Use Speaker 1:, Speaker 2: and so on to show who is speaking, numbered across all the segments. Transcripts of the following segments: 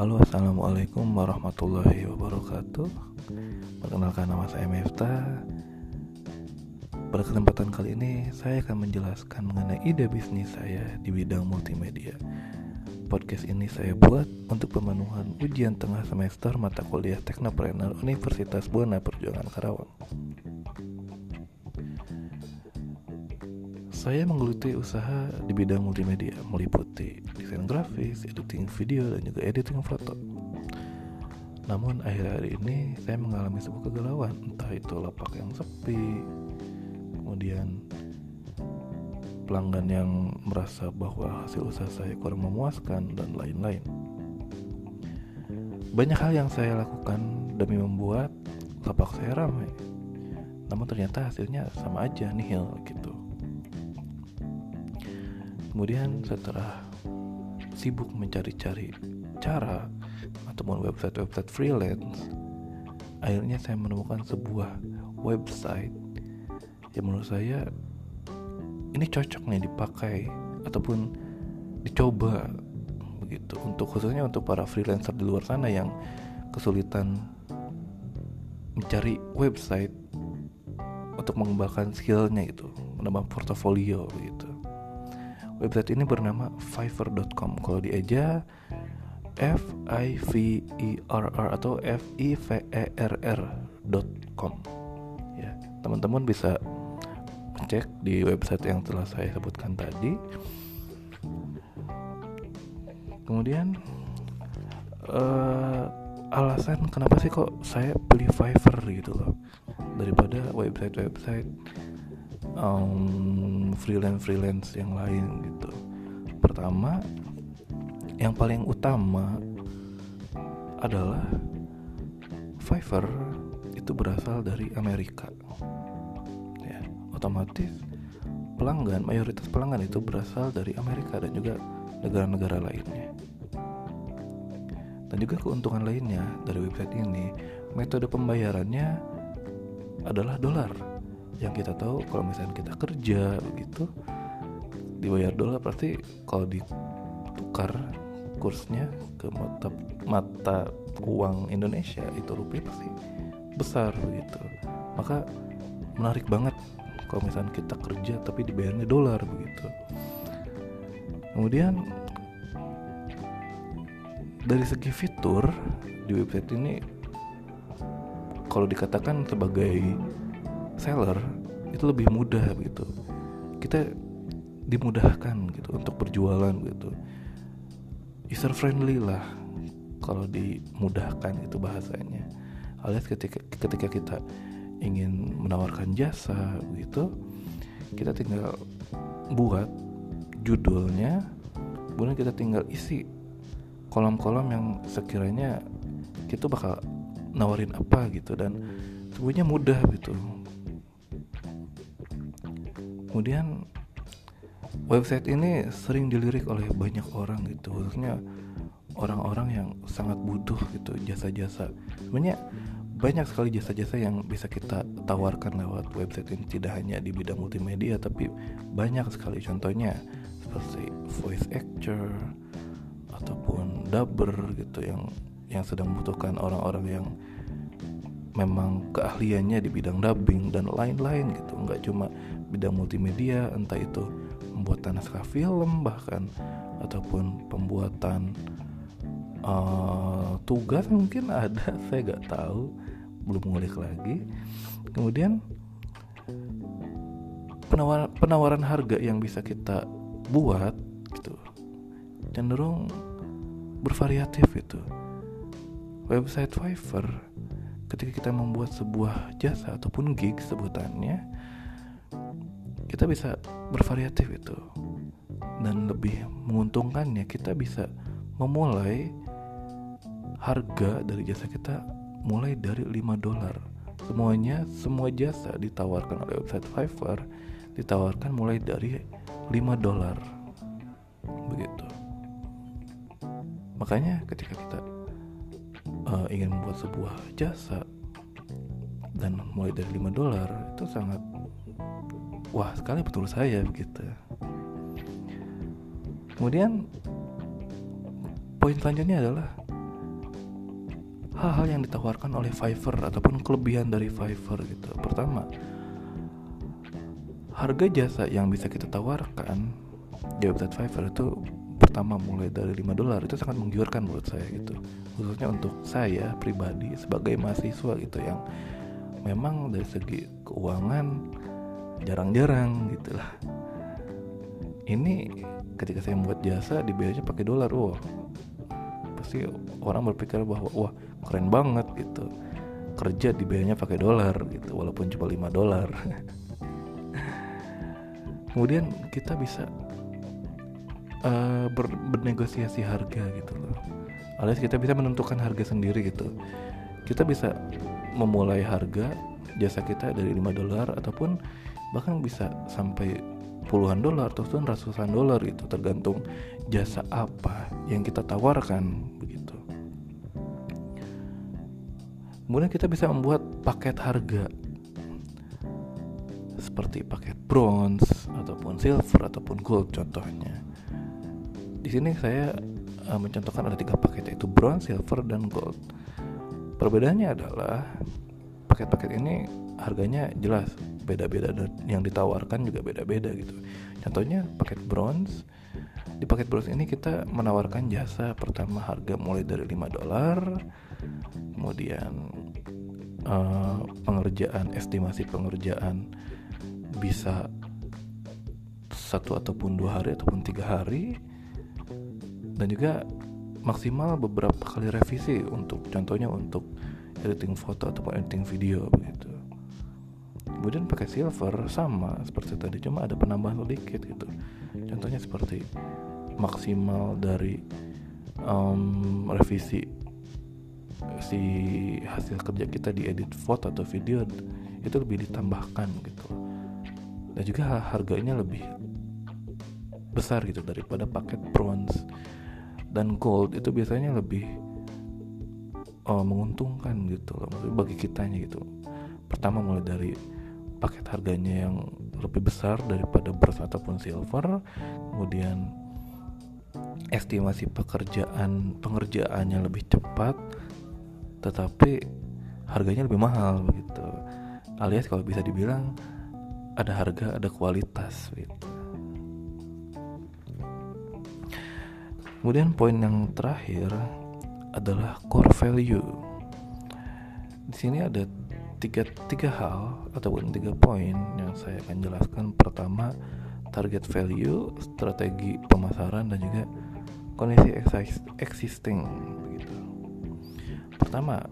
Speaker 1: Halo assalamualaikum warahmatullahi wabarakatuh. Perkenalkan nama saya Mefta Pada kesempatan kali ini saya akan menjelaskan mengenai ide bisnis saya di bidang multimedia. Podcast ini saya buat untuk pemenuhan ujian tengah semester mata kuliah Teknopreneur Universitas Buana Perjuangan Karawang Saya menggeluti usaha di bidang multimedia, meliputi desain grafis, editing video, dan juga editing foto. Namun akhir-akhir ini saya mengalami sebuah kegalauan, entah itu lapak yang sepi, kemudian pelanggan yang merasa bahwa hasil usaha saya kurang memuaskan, dan lain-lain. Banyak hal yang saya lakukan demi membuat lapak saya ramai, namun ternyata hasilnya sama aja nihil gitu. Kemudian setelah sibuk mencari-cari cara ataupun website-website freelance, akhirnya saya menemukan sebuah website yang menurut saya ini cocok nih dipakai ataupun dicoba begitu. Untuk khususnya untuk para freelancer di luar sana yang kesulitan mencari website untuk mengembangkan skillnya itu menambah portofolio begitu Website ini bernama fiverr.com. Kalau dieja F I V E R R atau F I V E R R.com. Ya, teman-teman bisa cek di website yang telah saya sebutkan tadi. Kemudian uh, alasan kenapa sih kok saya pilih Fiverr gitu loh daripada website-website um, freelance freelance yang lain gitu. Pertama yang paling utama adalah Fiverr itu berasal dari Amerika. Ya otomatis pelanggan mayoritas pelanggan itu berasal dari Amerika dan juga negara-negara lainnya. Dan juga keuntungan lainnya dari website ini metode pembayarannya adalah dolar yang kita tahu kalau misalnya kita kerja begitu dibayar dolar pasti kalau ditukar kursnya ke mata mata uang Indonesia itu rupiah pasti besar begitu. Maka menarik banget kalau misalnya kita kerja tapi dibayarnya dolar begitu. Kemudian dari segi fitur di website ini kalau dikatakan sebagai seller itu lebih mudah gitu. Kita dimudahkan gitu untuk berjualan gitu. User friendly lah kalau dimudahkan itu bahasanya. Alias ketika ketika kita ingin menawarkan jasa gitu kita tinggal buat judulnya kemudian kita tinggal isi kolom-kolom yang sekiranya kita bakal nawarin apa gitu. Dan semuanya mudah gitu kemudian website ini sering dilirik oleh banyak orang gitu khususnya orang-orang yang sangat butuh gitu jasa-jasa. Sebenarnya banyak sekali jasa-jasa yang bisa kita tawarkan lewat website ini tidak hanya di bidang multimedia tapi banyak sekali. Contohnya seperti voice actor ataupun dubber gitu yang yang sedang membutuhkan orang-orang yang memang keahliannya di bidang dubbing dan lain-lain gitu. Nggak cuma bidang multimedia entah itu pembuatan naskah film bahkan ataupun pembuatan uh, tugas mungkin ada saya nggak tahu belum ngulik lagi. Kemudian penawaran penawaran harga yang bisa kita buat gitu cenderung bervariatif itu. Website Fiverr ketika kita membuat sebuah jasa ataupun gig sebutannya kita bisa bervariatif itu. Dan lebih menguntungkannya kita bisa memulai harga dari jasa kita mulai dari 5 dolar. Semuanya semua jasa ditawarkan oleh website Fiverr ditawarkan mulai dari 5 dolar. Begitu. Makanya ketika kita uh, ingin membuat sebuah jasa dan mulai dari 5 dolar itu sangat wah sekali betul saya begitu kemudian poin selanjutnya adalah hal-hal yang ditawarkan oleh Fiverr ataupun kelebihan dari Fiverr gitu. Pertama, harga jasa yang bisa kita tawarkan di website Fiverr itu pertama mulai dari 5 dolar itu sangat menggiurkan menurut saya gitu. Khususnya untuk saya pribadi sebagai mahasiswa gitu yang memang dari segi keuangan jarang-jarang gitulah. Ini ketika saya membuat jasa dibayarnya pakai dolar, wow pasti orang berpikir bahwa wah keren banget gitu kerja dibayarnya pakai dolar gitu walaupun cuma 5 dolar kemudian kita bisa uh, ber bernegosiasi harga gitu loh. Alias kita bisa menentukan harga sendiri gitu. Kita bisa memulai harga jasa kita dari 5 dolar ataupun bahkan bisa sampai puluhan dolar atau ratusan dolar gitu tergantung jasa apa yang kita tawarkan begitu. Kemudian kita bisa membuat paket harga seperti paket bronze ataupun silver ataupun gold contohnya di sini saya uh, mencontohkan ada tiga paket yaitu bronze silver dan gold perbedaannya adalah paket-paket ini harganya jelas beda-beda dan yang ditawarkan juga beda-beda gitu. Contohnya paket bronze. Di paket bronze ini kita menawarkan jasa pertama harga mulai dari 5 dolar. Kemudian uh, pengerjaan estimasi pengerjaan bisa satu ataupun dua hari ataupun tiga hari dan juga maksimal beberapa kali revisi untuk contohnya untuk editing foto ataupun editing video begitu. Kemudian pakai silver sama seperti tadi cuma ada penambahan sedikit gitu. Contohnya seperti maksimal dari um, revisi si hasil kerja kita di edit foto atau video itu lebih ditambahkan gitu. Dan juga harganya lebih besar gitu daripada paket bronze dan gold itu biasanya lebih uh, menguntungkan gitu loh. Bagi kitanya gitu. Pertama mulai dari paket harganya yang lebih besar daripada beras ataupun silver. Kemudian estimasi pekerjaan pengerjaannya lebih cepat tetapi harganya lebih mahal begitu. Alias kalau bisa dibilang ada harga ada kualitas gitu kemudian poin yang terakhir adalah core value. Di sini ada tiga, tiga hal ataupun tiga poin yang saya akan jelaskan. Pertama target value strategi pemasaran dan juga kondisi existing begitu. Pertama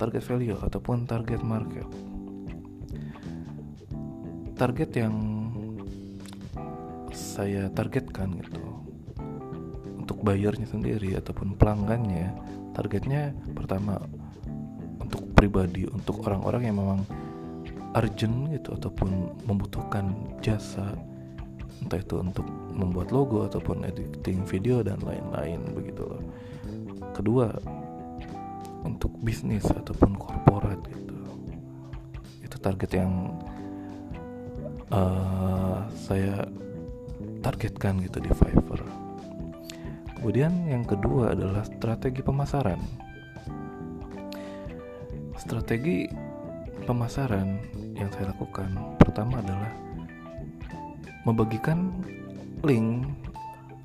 Speaker 1: target value ataupun target market. Target yang saya targetkan gitu bayarnya sendiri ataupun pelanggannya targetnya pertama pribadi untuk orang-orang yang memang urgent gitu ataupun membutuhkan jasa entah itu untuk membuat logo ataupun editing video dan lain-lain begitu loh. Kedua untuk bisnis ataupun korporat gitu. Itu target yang uh, saya targetkan gitu di Fiverr. Kemudian yang kedua adalah strategi pemasaran Strategi pemasaran yang saya lakukan pertama adalah membagikan link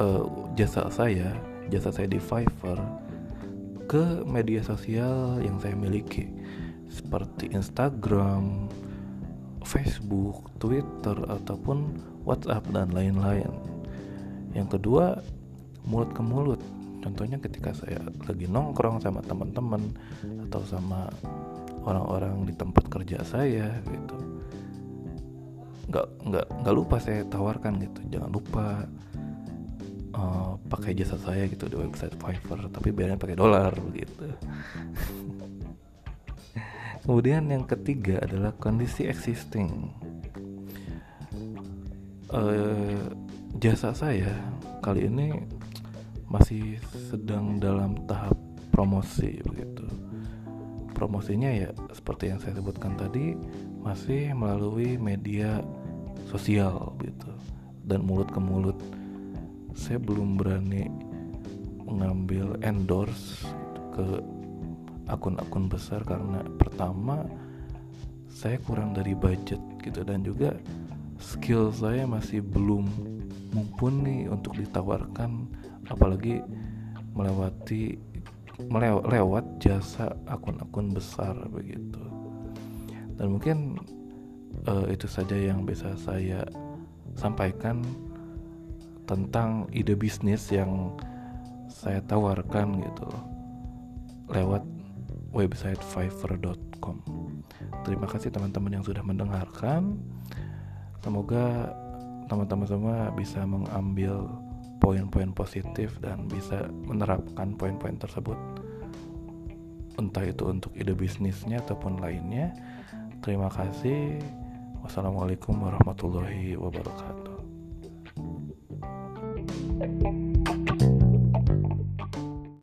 Speaker 1: uh, jasa saya, jasa saya di Fiverr ke media sosial yang saya miliki seperti Instagram, Facebook, Twitter ataupun WhatsApp dan lain-lain. Yang kedua, mulut ke mulut. Contohnya ketika saya lagi nongkrong sama teman-teman atau sama orang-orang di tempat kerja saya gitu nggak nggak nggak lupa saya tawarkan gitu. Jangan lupa uh, pakai jasa saya gitu di website Fiverr tapi biarnya pakai dolar begitu. Kemudian yang ketiga adalah kondisi existing. Uh, jasa saya kali ini masih sedang dalam tahap promosi begitu. Promosinya ya seperti yang saya sebutkan tadi masih melalui media sosial gitu dan mulut ke mulut saya belum berani mengambil endorse ke akun-akun besar karena pertama saya kurang dari budget gitu. Dan juga skill saya masih belum mumpuni untuk ditawarkan apalagi melewati melewat jasa akun-akun besar begitu dan mungkin uh, itu saja yang bisa saya sampaikan tentang ide bisnis yang saya tawarkan gitu lewat website fiverr.com. Terima kasih teman-teman yang sudah mendengarkan. Semoga teman-teman semua bisa mengambil poin-poin positif dan bisa menerapkan poin-poin tersebut. Entah itu untuk ide bisnisnya ataupun lainnya. Terima kasih. Wassalamualaikum warahmatullahi wabarakatuh.